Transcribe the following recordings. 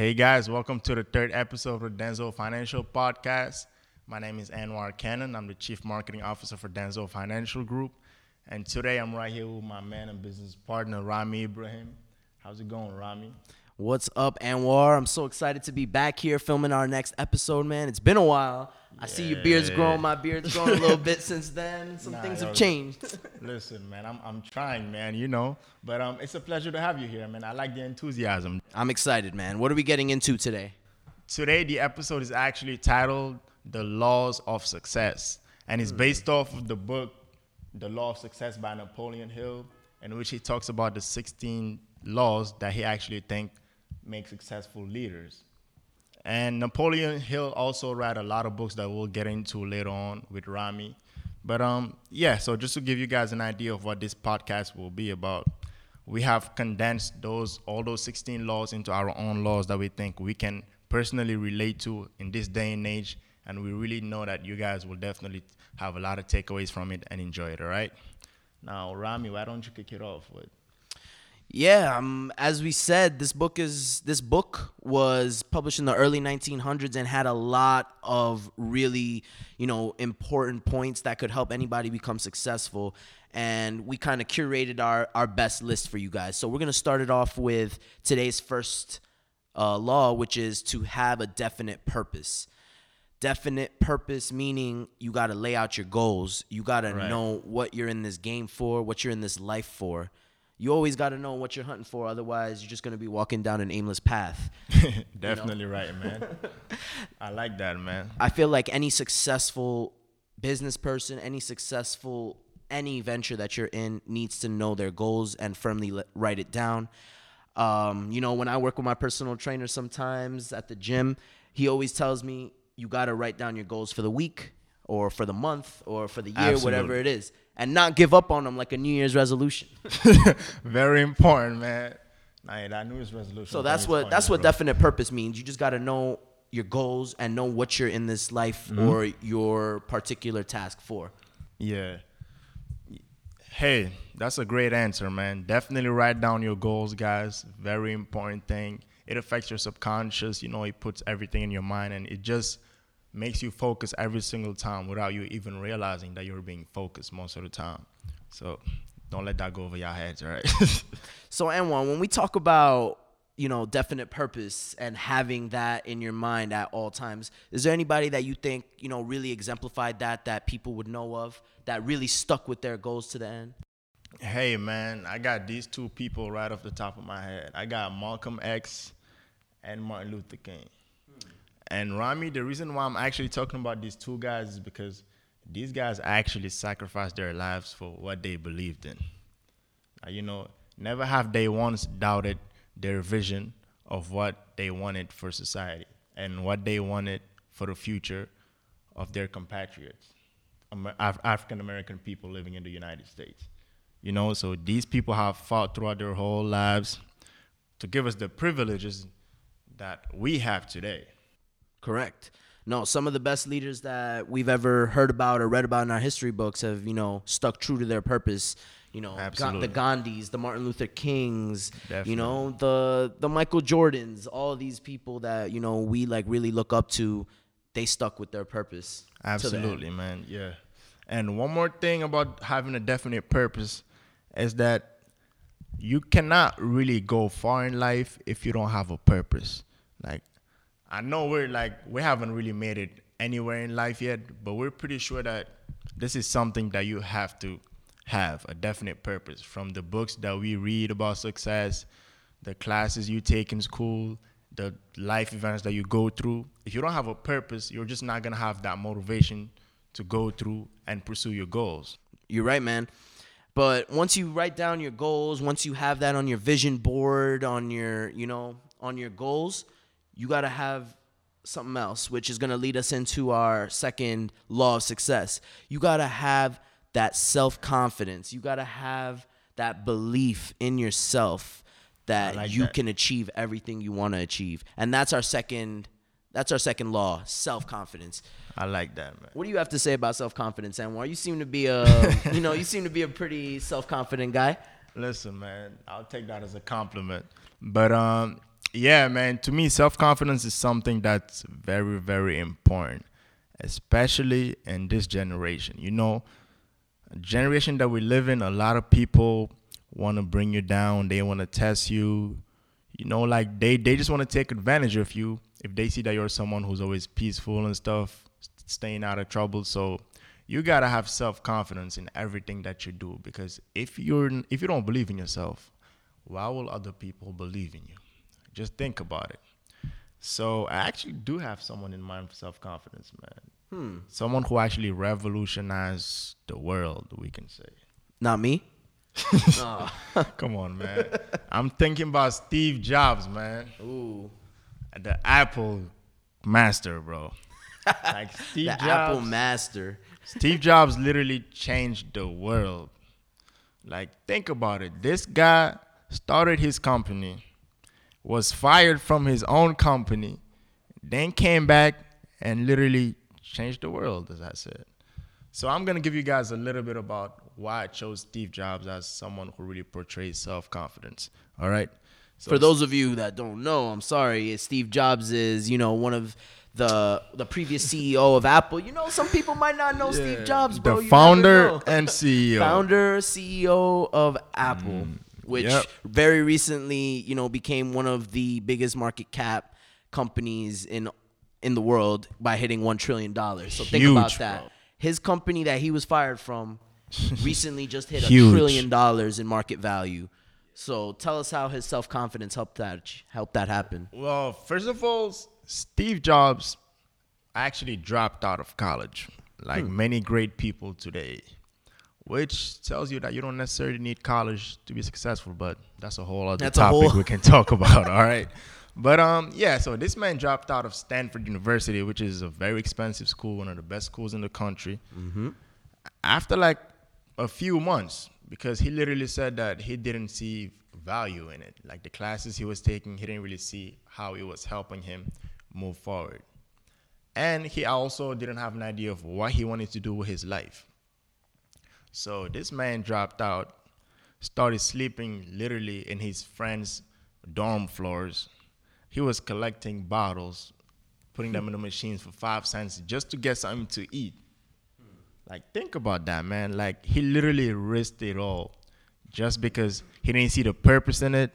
Hey guys, welcome to the third episode of the Danso Financial Podcast. My name is Anwar Cannon. I'm the Chief Marketing Officer for Danso Financial Group. And today I'm right here with my man and business partner, Ramy Ibrahim. How's it going, Ramy? What's up, Anwar? I'm so excited to be back here filming our next episode, man. It's been a while. I see your beard's grown. My beard's grown a little bit since then. Some Nah, things yo, have changed. Listen, man, I'm, I'm trying, man, you know. But um, it's a pleasure to have you here, man. I like the enthusiasm. I'm excited, man. What are we getting into today? Today, the episode is actually titled The Laws of Success. And it's based off of the book, The Law of Success by Napoleon Hill, in which he talks about the 16 laws that he actually think make successful leaders. And Napoleon Hill also wrote a lot of books that we'll get into later on with Ramy. But um, yeah, so just to give you guys an idea of what this podcast will be about, we have condensed those all those 16 laws into our own laws that we think we can personally relate to in this day and age. And we really know that you guys will definitely have a lot of takeaways from it and enjoy it. All right. Now, Ramy, why don't you kick it off with? Yeah, um, as we said, this book is this book was published in the early 1900s and had a lot of really, you know, important points that could help anybody become successful. And we kind of curated our our best list for you guys. So we're gonna start it off with today's first uh, law, which is to have a definite purpose. Definite purpose meaning you got to lay out your goals. You got to Right. know what you're in this game for, what you're in this life for. You always got to know what you're hunting for. Otherwise, you're just going to be walking down an aimless path. definitely right, man. I like that, man. I feel like any successful business person, any successful any venture that you're in needs to know their goals and firmly li- write it down. Um, you know, when I work with my personal trainer sometimes at the gym, he always tells me you got to write down your goals for the week or for the month or for the year, whatever it is, and not give up on them like a New Year's resolution. Very important, man. Nah, that New Year's resolution. So that's what that's what bro. definite purpose means. You just got to know your goals and know what you're in this life Mm-hmm. or your particular task for. Yeah. Hey, that's a great answer, man. Definitely write down your goals, guys. Very important thing. It affects your subconscious. You know, it puts everything in your mind and it just makes you focus every single time without you even realizing that you're being focused most of the time. So don't let that go over your heads, all right? So, Anwar, when we talk about you know definite purpose and having that in your mind at all times, is there anybody that you think you know really exemplified that that people would know of that really stuck with their goals to the end? Hey man, I got these two people right off the top of my head. I got Malcolm X and Martin Luther King. And Ramy, the reason why I'm actually talking about these two guys is because these guys actually sacrificed their lives for what they believed in. Uh, you know, never have they once doubted their vision of what they wanted for society and what they wanted for the future of their compatriots, Af- African American people living in the United States. You know, so these people have fought throughout their whole lives to give us the privileges that we have today. Correct. No, some of the best leaders that we've ever heard about or read about in our history books have, you know, stuck true to their purpose. You know, Ga- the Gandhis, the Martin Luther Kings, Definitely. you know, the the Michael Jordans, all these people that you know we like really look up to. They stuck with their purpose. to the end. Absolutely, man. Yeah. And one more thing about having a definite purpose is that you cannot really go far in life if you don't have a purpose. Like, I know we're like, we haven't really made it anywhere in life yet, but we're pretty sure that this is something that you have to have a definite purpose from the books that we read about success, the classes you take in school, the life events that you go through. If you don't have a purpose, you're just not gonna have that motivation to go through and pursue your goals. You're right, man. But once you write down your goals, once you have that on your vision board, on your, you know, on your goals, you got to have something else, which is going to lead us into our second law of success. You got to have that self confidence. You got to have that belief in yourself that like you that. can achieve everything you want to achieve. And that's our second that's our second law, self confidence. I like that, man. What do you have to say about self confidence, Anwar? You seem to be a, you know, you seem to be a pretty self confident guy. Listen, man, I'll take that as a compliment. But um, yeah, man. To me, self confidence is something that's very, very important, especially in this generation. You know, generation that we live in, a lot of people want to bring you down. They want to test you. You know, like they they just want to take advantage of you if they see that you're someone who's always peaceful and stuff, staying out of trouble. So you gotta have self confidence in everything that you do because if you're if you don't believe in yourself, why will other people believe in you? Just think about it. So I actually do have someone in mind for self confidence, man. Hmm. Someone who actually revolutionized the world, we can say. Not me. oh. Come on, man. I'm thinking about Steve Jobs, man. Ooh. The Apple master, bro. Like Steve the Jobs, Apple master. Steve Jobs literally changed the world. Like, think about it. This guy started his company, was fired from his own company, then came back and literally changed the world, as I said. So I'm gonna give you guys a little bit about why I chose Steve Jobs as someone who really portrays self-confidence. All right. So For those of you that don't know, I'm sorry. Steve Jobs is, you know, one of the the previous CEO of Apple. You know, some people might not know yeah. Steve Jobs, bro. The you founder and CEO. Founder, CEO of Apple, mm, which yep. very recently, you know, became one of the biggest market cap companies in in the world by hitting one trillion dollars. So think about that. Bro. His company that he was fired from recently just hit a trillion dollars in market value. So tell us how his self confidence helped that helped that happen. Well, first of all, Steve Jobs actually dropped out of college, like hmm. many great people today, which tells you that you don't necessarily need college to be successful. But that's a whole other that's topic we can talk about. all right. But um, yeah. So this man dropped out of Stanford University, which is a very expensive school, one of the best schools in the country. Mm-hmm. After like a few months because he literally said that he didn't see value in it. Like the classes he was taking, he didn't really see how it was helping him move forward. And he also didn't have an idea of what he wanted to do with his life. So this man dropped out, started sleeping literally in his friends' dorm floors. He was collecting bottles, putting them in the machines for five cents just to get something to eat. Like, think about that, man. Like, he literally risked it all just because he didn't see the purpose in it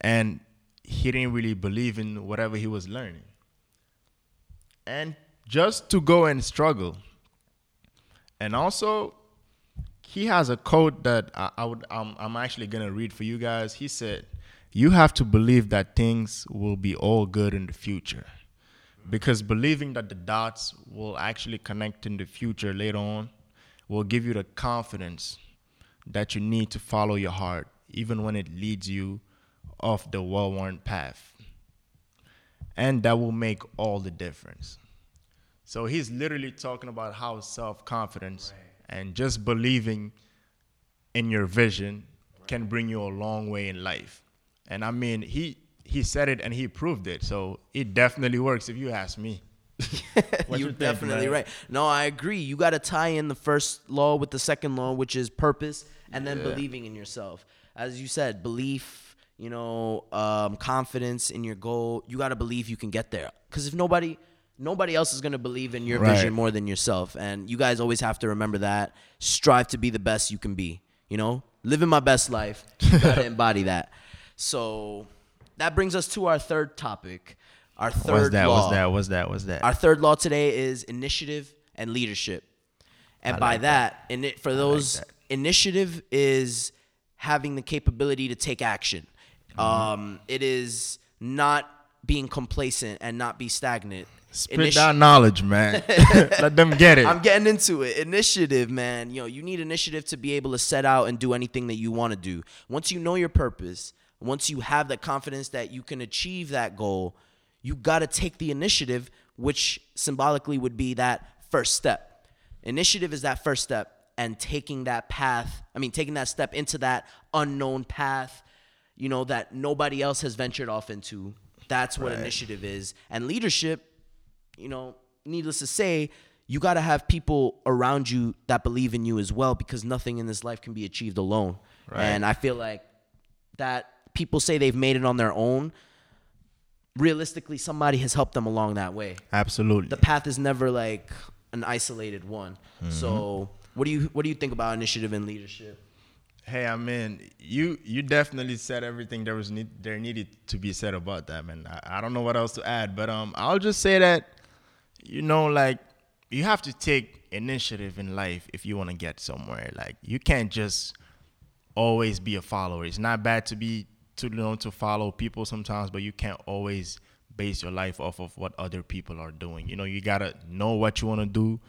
and he didn't really believe in whatever he was learning. And just to go and struggle. And also, he has a quote that I, I would I'm, I'm actually gonna read for you guys. He said, "You have to believe that things will be all good in the future." because believing that the dots will actually connect in the future later on will give you the confidence that you need to follow your heart even when it leads you off the well-worn path and that will make all the difference so he's literally talking about how self-confidence right. And just believing in your vision right. can bring you a long way in life and i mean he he said it and he proved it. So it definitely works if you ask me. You're definitely right. No, I agree. You got to tie in the first law with the second law, which is purpose, and then yeah. believing in yourself. As you said, belief, you know, um, confidence in your goal. You got to believe you can get there. Because if nobody, nobody else is going to believe in your right. vision more than yourself. And you guys always have to remember that. Strive to be the best you can be. You know, living my best life. Got to embody that. So that brings us to our third topic. Our third what's that, law. What's that? What's that? What's that? Our third law today is initiative and leadership. And by that, that, and it, for those, like initiative is having the capability to take action. Mm-hmm. Um, it is not being complacent and not be stagnant. Spit Initi- that knowledge, man. Let them get it. I'm getting into it. Initiative, man. You know, you need initiative to be able to set out and do anything that you want to do. Once you know your purpose, once you have the confidence that you can achieve that goal, you got to take the initiative, which symbolically would be that first step. Initiative is that first step, and taking that path, I mean, taking that step into that unknown path, you know, that nobody else has ventured off into. That's what right. initiative is. And leadership, you know, needless to say, you got to have people around you that believe in you as well because nothing in this life can be achieved alone. Right. And I feel like that people say they've made it on their own, realistically somebody has helped them along that way. Absolutely. The path is never like an isolated one. So, what do you what do you think about initiative and leadership? Hey, I mean, you you definitely said everything there was need, there needed to be said about that, man. I, I don't know what else to add, but um, I'll just say that, you know, like you have to take initiative in life if you want to get somewhere. Like you can't just always be a follower. It's not bad to be to you know to follow people sometimes, but you can't always base your life off of what other people are doing. You know, you gotta know what you want to do,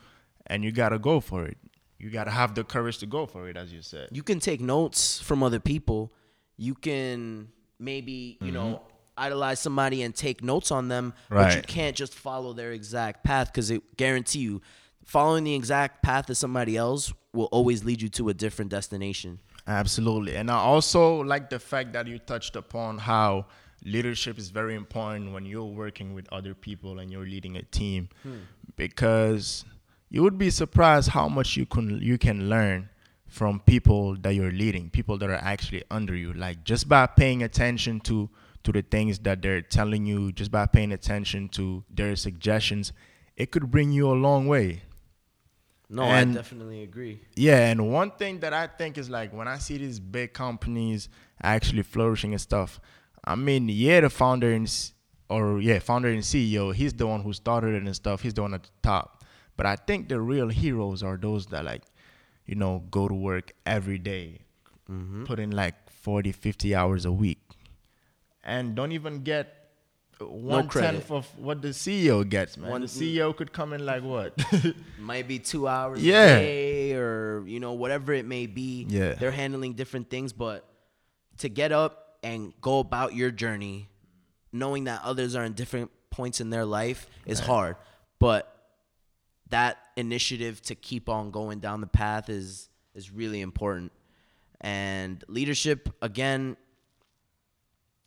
and you gotta go for it. You gotta have the courage to go for it, as you said. You can take notes from other people. You can maybe, you know, mm-hmm. Idolize somebody and take notes on them, but you. Can't just follow their exact path because it guarantee you following the exact path of somebody else will always lead you to a different destination. Absolutely. And I also like the fact that you touched upon how leadership is very important when you're working with other people and you're leading a team hmm. because you would be surprised how much you can you can learn from people that you're leading, people that are actually under you. Like just by paying attention to to the things that they're telling you, just by paying attention to their suggestions, it could bring you a long way. No, And- I definitely agree. Yeah, and one thing that I think is like when I see these big companies actually flourishing and stuff, I mean, yeah, the founder and or yeah, founder and CEO, he's the one who started it and stuff. He's the one at the top. But I think the real heroes are those that like, you know, go to work every day, mm-hmm. put in like 40, 50 hours a week, and don't even get one credit. tenth of what the CEO gets, man. One- the CEO could come in like what? might be two hours Yeah. a day or you know whatever it may be Yeah. they're handling different things but to get up and go about your journey knowing that others are in different points in their life is hard but that initiative to keep on going down the path is is really important and leadership again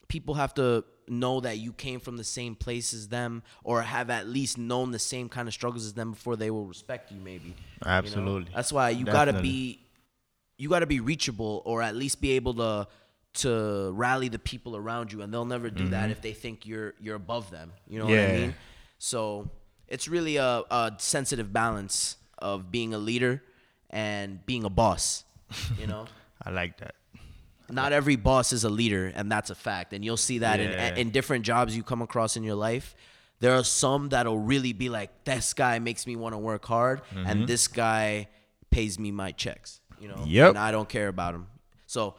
people have to know that you came from the same place as them or have at least known the same kind of struggles as them before they will respect you maybe You know? Absolutely. that's why you got to be you got to be reachable or at least be able to to rally the people around you and they'll never do that if they think you're you're above them you know what i Mm-hmm. Yeah. mean so it's really a, a sensitive balance of being a leader and being a boss you know I like that. Not every boss is a leader and that's a fact and you'll see that Yeah. in, in different jobs you come across in your life there are some that'll really be like this guy makes me want to work hard and this guy pays me my checks you know Mm-hmm. Yep. and i don't care about him so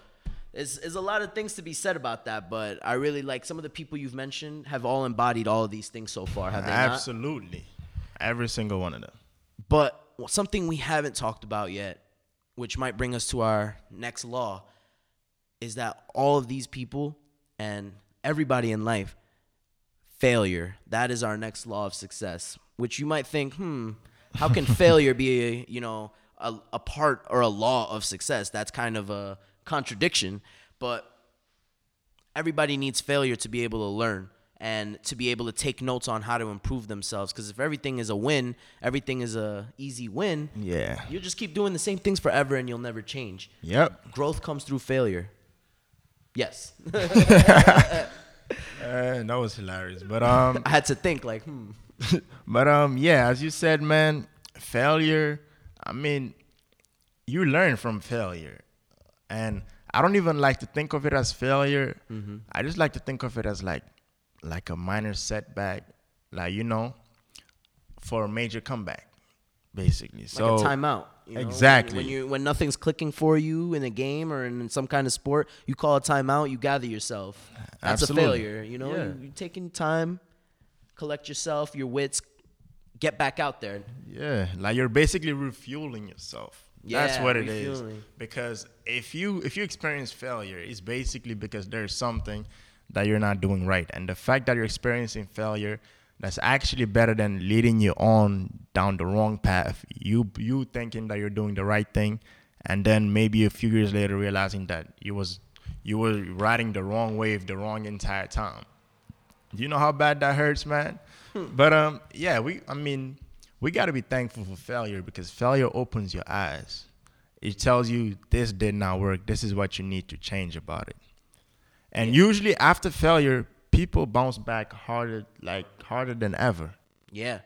there's, there's a lot of things to be said about that but i really like some of the people you've mentioned have all embodied all of these things so far have they not Absolutely. Every single one of them. but something we haven't talked about yet, which might bring us to our next law, is that all of these people and everybody in life, failure, that is our next law of success. Which you might think, hmm, how can failure be a, you know, a, a part or a law of success? That's kind of a contradiction. But everybody needs failure to be able to learn and to be able to take notes on how to improve themselves because if everything is a win everything is a easy win Yeah. you'll just keep doing the same things forever and you'll never change Yep. growth comes through failure yes Uh, that was hilarious. But um, i had to think like hmm but um, yeah, as you said, man, failure. I mean, you learn from failure, and I don't even like to think of it as failure. I just like to think of it as like, like a minor setback, like you know, for a major comeback, basically. like so a timeout you know? Exactly. when you when nothing's clicking for you in a game or in some kind of sport you call a timeout you gather yourself that's Absolutely. a failure you know Yeah. you, you're taking time collect yourself your wits get back out there Yeah, like you're basically refueling yourself. Yeah, That's Yeah, what it is. refueling. Because if you if you experience failure, it's basically because there's something that you're not doing right. And the fact that you're experiencing failure, that's actually better than leading you on down the wrong path. You you thinking that you're doing the right thing, and then maybe a few years later realizing that you was you were riding the wrong wave the wrong entire time. Do you know how bad that hurts, man? but um, yeah, we. I mean, we got to be thankful for failure because failure opens your eyes. It tells you this did not work. This is what you need to change about it. And usually after failure, people bounce back harder, like harder than ever. Yeah.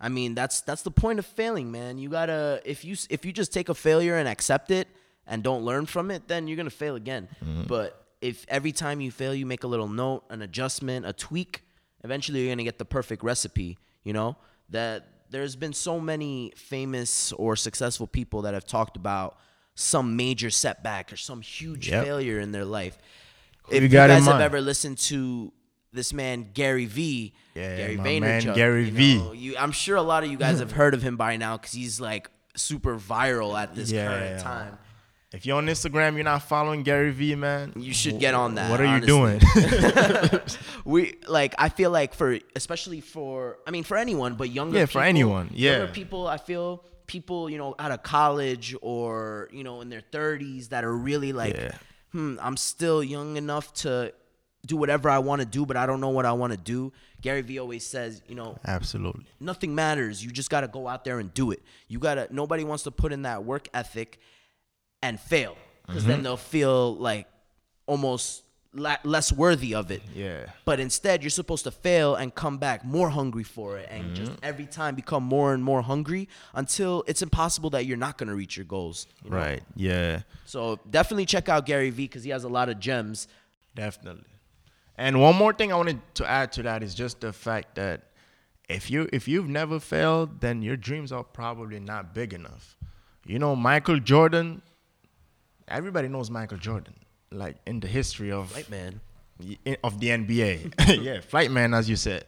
I mean, that's that's the point of failing, man. You got to if you if you just take a failure and accept it and don't learn from it, then you're going to fail again. Mm-hmm. But if every time you fail you make a little note, an adjustment, a tweak, eventually you're going to get the perfect recipe, you know? That there's been so many famous or successful people that have talked about some major setback or some huge Yep. failure in their life. Who if you, you guys have ever listened to this man Gary V, Yeah, Gary my Vaynerchuk, man Gary you V. know, you, I'm sure a lot of you guys have heard of him by now because he's like super viral at this Yeah. current time. If you're on Instagram, you're not following Gary Vee, man. You should get on that. What are you honestly. doing? we like I feel like for especially for I mean for anyone but younger Yeah, for anyone, yeah. younger people I feel people you know out of college or you know in their 30s that are really like Yeah. hmm I'm still young enough to do whatever I want to do but I don't know what I want to do Gary Vee always says you know Absolutely. nothing matters. You just got to go out there and do it. You got to nobody wants to put in that work ethic and fail because Mm-hmm. then they'll feel like almost la- less worthy of it. Yeah. But instead, you're supposed to fail and come back more hungry for it and just Mm-hmm. every time become more and more hungry until it's impossible that you're not going to reach your goals. you know? Right. Yeah. So definitely check out Gary Vee because he has a lot of gems. Definitely. And one more thing I wanted to add to that is just the fact that if you if you've never failed, then your dreams are probably not big enough. You know, Michael Jordan. Everybody knows Michael Jordan, like in the history of Right, man. of the NBA. yeah, flight man, as you said.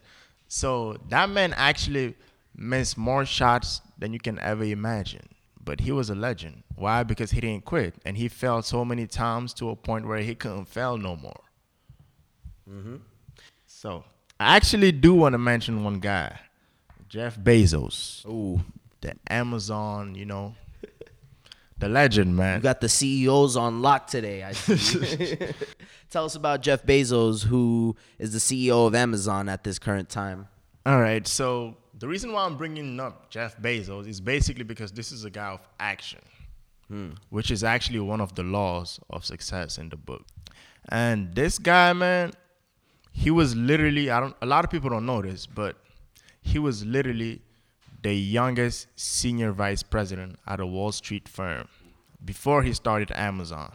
So that man actually missed more shots than you can ever imagine. But he was a legend. Why? Because he didn't quit, and he failed so many times to a point where he couldn't fail no more. So I actually do want to mention one guy, Jeff Bezos, Ooh. the Amazon, you know, the legend, man. You got the CEOs on lock today. I see. Tell us about Jeff Bezos, who is the CEO of Amazon at this current time. All right. So the reason why I'm bringing up Jeff Bezos is basically because this is a guy of action, hmm. which is actually one of the laws of success in the book. And this guy, man, he was literally I don't a lot of people don't know this, but he was literally the youngest senior vice president at a Wall Street firm before he started Amazon.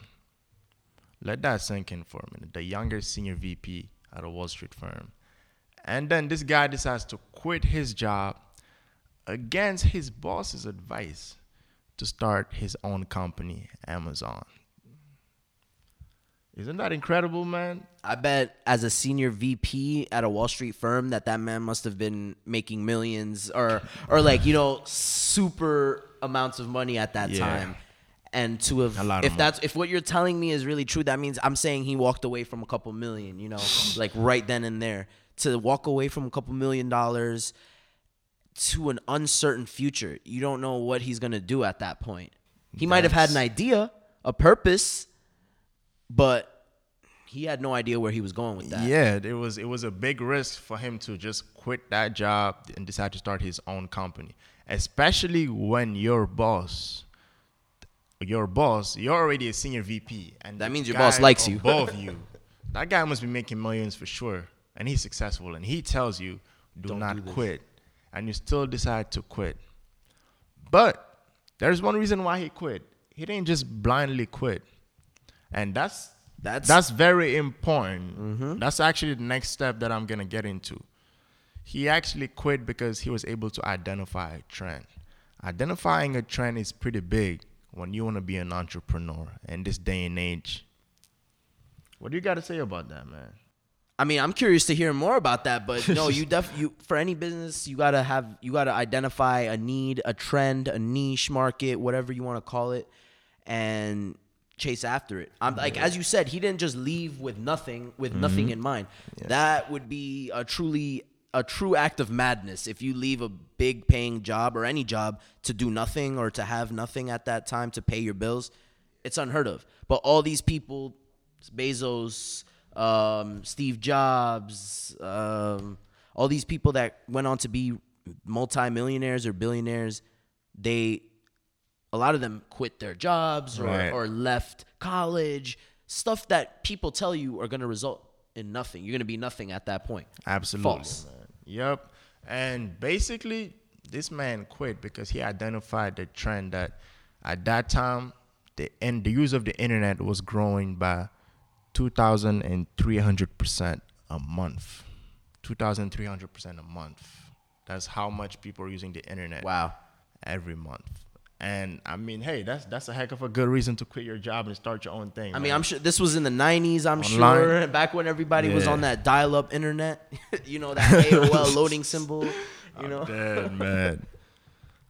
Let that sink in for a minute. The youngest senior VP at a Wall Street firm. And then this guy decides to quit his job against his boss's advice to start his own company, Amazon. Isn't that incredible, man? I bet as a senior VP at a Wall Street firm that that man must have been making millions or or like you know super amounts of money at that Yeah. time. And to have, A lot of if money. that's if what you're telling me is really true, that means I'm saying he walked away from a couple million, you know, like right then and there. To walk away from a couple million dollars to an uncertain future, you don't know what he's gonna do at that point. He might have had an idea, a purpose, but he had no idea where he was going with that. Yeah, it was it was a big risk for him to just quit that job and decide to start his own company, especially when your boss, your boss, you're already a senior VP, and That means your boss likes you. Above you, that guy must be making millions for sure, and he's successful, and he tells you, "Do Don't not do quit," and you still decide to quit. But there's one reason why he quit. He didn't just blindly quit, and that's That's- that's very important. Mm-hmm. That's actually the next step that I'm gonna get into. He actually quit because he was able to identify a trend. Identifying a trend is pretty big when you want to be an entrepreneur in this day and age. What do you got to say about that, man? I mean, I'm curious to hear more about that, but no, you def you for any business, you gotta have you gotta identify a need, a trend, a niche market, whatever you want to call it, and chase after it. I'm like as you said, he didn't just leave with nothing, with nothing in mind. That would be a truly a true act of madness if you leave a big paying job or any job to do nothing or to have nothing at that time to pay your bills. It's unheard of. But all these people, Bezos, um, Steve Jobs, um, all these people that went on to be multimillionaires or billionaires, they a lot of them quit their jobs or, Right. or left college, stuff that people tell you are going to result in nothing. You're gonna be nothing at that point. Absolutely. False. Man. Yep. And basically, this man quit because he identified the trend that at that time, the and the use of the internet was growing by 2,300 percent a month. 2,300 percent a month. That's how much people are using the internet. Wow. Every month. And I mean, hey, that's that's a heck of a good reason to quit your job and start your own thing. I mean. I'm sure this was in the 90s, I'm Online. sure, back when everybody was on that dial up internet. you know, that AOL loading symbol, you know? Dead, man.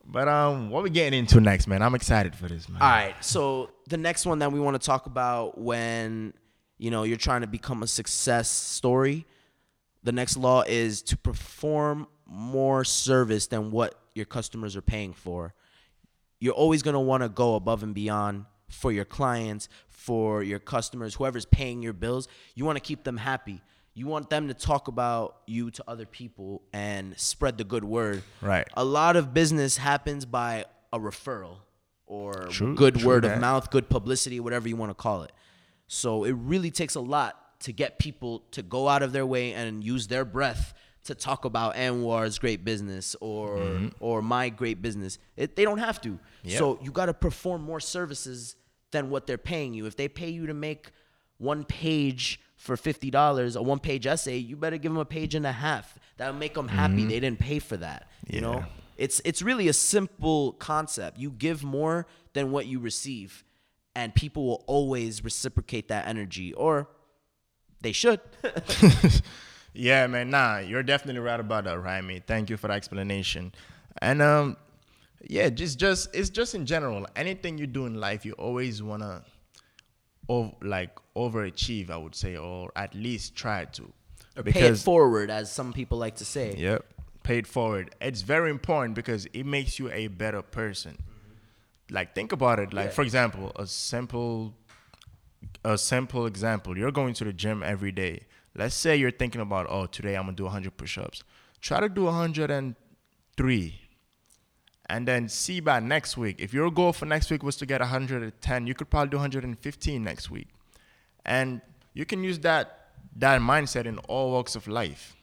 But um, what we getting into next, man? I'm excited for this, man. All right. So the next one that we want to talk about when you know you're trying to become a success story, the next law is to perform more service than what your customers are paying for. You're always going to want to go above and beyond for your clients, for your customers, whoever's paying your bills. You want to keep them happy. You want them to talk about you to other people and spread the good word. Right. A lot of business happens by a referral or True, good true word that. of mouth, good publicity, whatever you want to call it. So it really takes a lot to get people to go out of their way and use their breath to talk about Anwar's great business or mm-hmm. or my great business. It, they don't have to. Yep. So you got to perform more services than what they're paying you. If they pay you to make one page for fifty dollars, a one page essay, you better give them a page and a half. That'll make them happy. Mm-hmm. They didn't pay for that. You know, it's it's really a simple concept. You give more than what you receive, and people will always reciprocate that energy, or they should. Yeah, man. Nah, you're definitely right about that, Ramy. Thank you for the explanation. And um, yeah, just just it's just in general. Anything you do in life, you always wanna, ov- like overachieve. I would say, or at least try to, Pay it forward, as some people like to say. Yep. Paid forward. It's very important because it makes you a better person. Like think about it. Like Yeah. for example, a simple a simple example. You're going to the gym every day. Let's say you're thinking about, oh, today I'm gonna do 100 push-ups. Try to do 103, and then see by next week. If your goal for next week was to get 110, you could probably do 115 next week, and you can use that that mindset in all walks of life.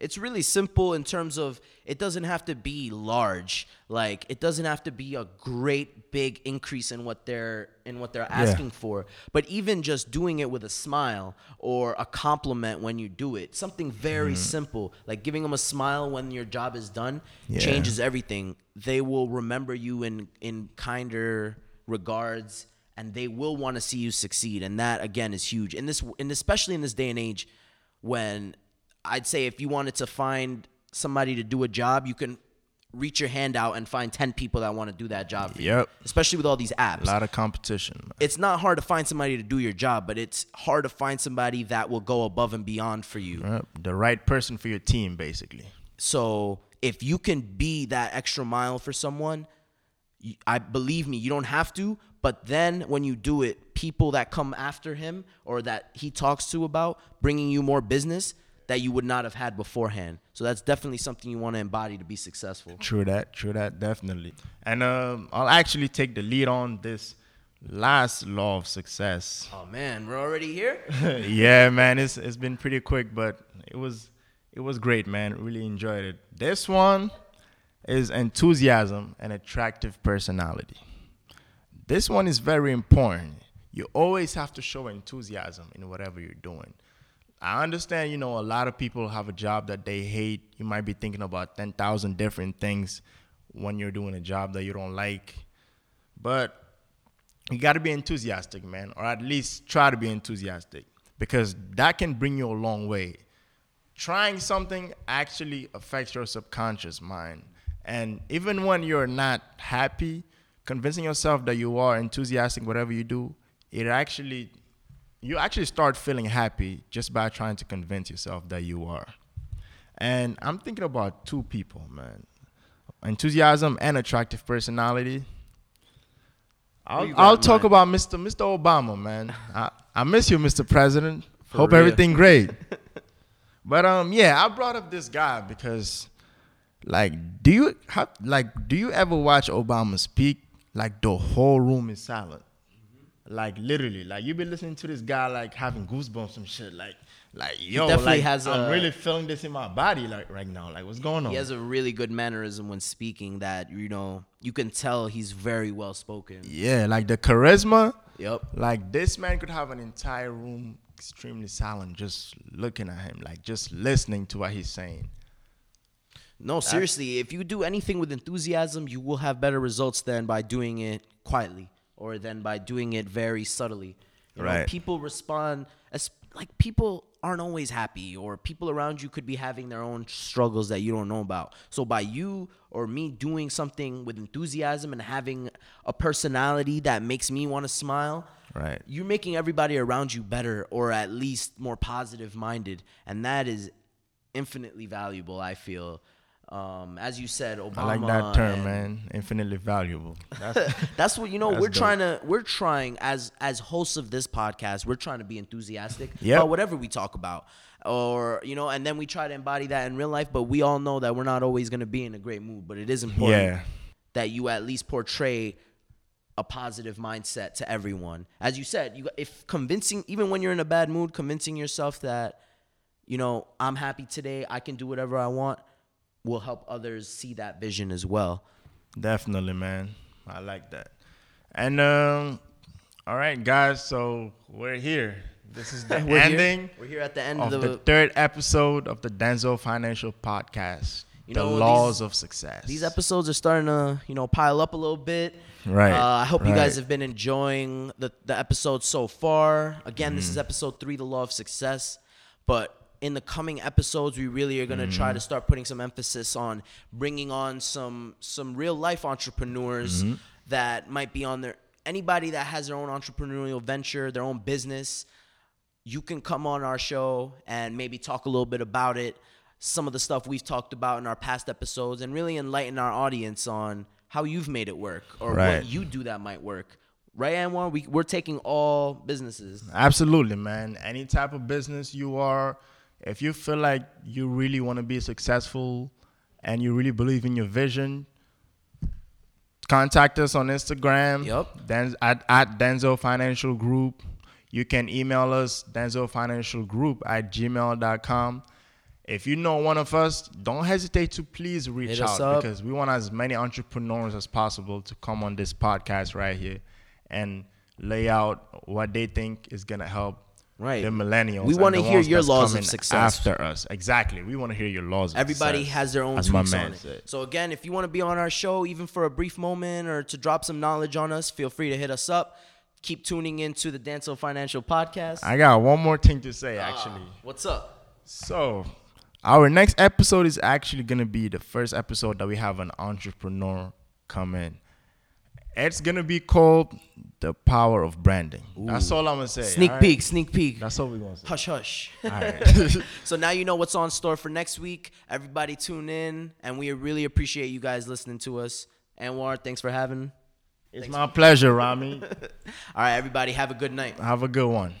It's really simple in terms of it doesn't have to be large. Like it doesn't have to be a great big increase in what they're in what they're asking for. But even just doing it with a smile or a compliment when you do it something very mm-hmm. simple like giving them a smile when your job is done Yeah. changes everything. They will remember you in in kinder regards and they will want to see you succeed and that again is huge. In this and especially in this day and age when I'd say if you wanted to find somebody to do a job, you can reach your hand out and find 10 people that want to do that job for you. Yep. Especially with all these apps. A lot of competition. It's not hard to find somebody to do your job, but it's hard to find somebody that will go above and beyond for you. Yep. The right person for your team, basically. So if you can be that extra mile for someone, I believe me, you don't have to. But then when you do it, people that come after him or that he talks to about bringing you more business that you would not have had beforehand. So that's definitely something you want to embody to be successful. True that. True that. Definitely. And um, I'll actually take the lead on this last law of success. Oh man, we're already here. yeah, man, it's it's been pretty quick, but it was it was great, man. Really enjoyed it. This one is enthusiasm and attractive personality. This one is very important. You always have to show enthusiasm in whatever you're doing. I understand, you know, a lot of people have a job that they hate. You might be thinking about 10,000 different things when you're doing a job that you don't like. But you got to be enthusiastic, man, or at least try to be enthusiastic because that can bring you a long way. Trying something actually affects your subconscious mind. And even when you're not happy, convincing yourself that you are enthusiastic whatever you do, it actually you actually start feeling happy just by trying to convince yourself that you are. And I'm thinking about two people, man. Enthusiasm and attractive personality. I'll, I'll talk about Mr. Mr. Obama, man. I, I miss you, Mr. President. For Hope real. everything great. but um, yeah, I brought up this guy because, like, do you have like do you ever watch Obama speak? Like the whole room is silent. Like literally, like you be listening to this guy like having goosebumps and shit, like like yo, definitely like, has I'm really feeling this in my body like right now. Like what's going on? He has a really good mannerism when speaking that you know you can tell he's very well spoken. yeah, like the charisma. Yep. Like this man could have an entire room extremely silent, just looking at him, like just listening to what he's saying. No, seriously, if you do anything with enthusiasm, you will have better results than by doing it quietly or than by doing it very subtly. You know, Right. people respond as like people aren't always happy or people around you could be having their own struggles that you don't know about. So by you or me doing something with enthusiasm and having a personality that makes me want to smile, Right. you're making everybody around you better or at least more positive minded and that is infinitely valuable i feel um, as you said obama I like that term, and- man. Infinitely valuable. That's that's what you know we're dope. trying to we're trying as as hosts of this podcast we're trying to be enthusiastic Yep. about whatever we talk about or you know and then we try to embody that in real life but we all know that we're not always going to be in a great mood but it is important yeah. that you at least portray a positive mindset to everyone. As you said, you if convincing even when you're in a bad mood, convincing yourself that you know, I'm happy today, I can do whatever I want will help others see that vision as well. Definitely, man. I like that. And um, all right, guys. So we're here. This is the We're ending here. We're here at the end of of the the, third episode of the Danso Financial Podcast. You the know, laws these- of success. these episodes are starting to, you know, pile up a little bit. Right, Uh, I hope you guys have been enjoying the, the episodes so far. Again, this is Mm-hmm. episode three, The Law of Success. But in the coming episodes, we really are going to try Mm-hmm. to start putting some emphasis on bringing on some some real life entrepreneurs Mm-hmm. that might be on their anybody that has their own entrepreneurial venture, their own business you can come on our show and maybe talk a little bit about it, some of the stuff we've talked about in our past episodes, and really enlighten our audience on how you've made it work or Right. what you do that might work. Right, Anwar? We, we're taking all businesses. Absolutely, man. Any type of business you are, if you feel like you really want to be successful and you really believe in your vision, contact us on Instagram. Den- at, at Danso Financial Group. You can email us, Danso Financial Group at gmail.com. If you know one of us, don't hesitate to please reach Hit out because we want as many entrepreneurs as possible to come on this podcast right here and lay out what they think is gonna help Right. the millennials. We wanna hear your laws of success. after us. Exactly, we want to hear your laws. Of Everybody has their own tweaks on it. said. So again, if you want to be on our show, even for a brief moment or to drop some knowledge on us, feel free to hit us up. Keep tuning into the Danso Financial Podcast. I got one more thing to Ah. say actually. What's up? So, our next episode is actually going to be the first episode that we have an entrepreneur come in. It's going to be called The Power of Branding. That's all I'm going to say. Sneak alright? peek, sneak peek. That's all we're going to say. Hush, hush. All right. so now you know what's on store for next week. Everybody tune in, and we really appreciate you guys listening to us. Anwar, thanks for having. it's my pleasure, Ramy. All right, everybody, have a good night. Have a good one.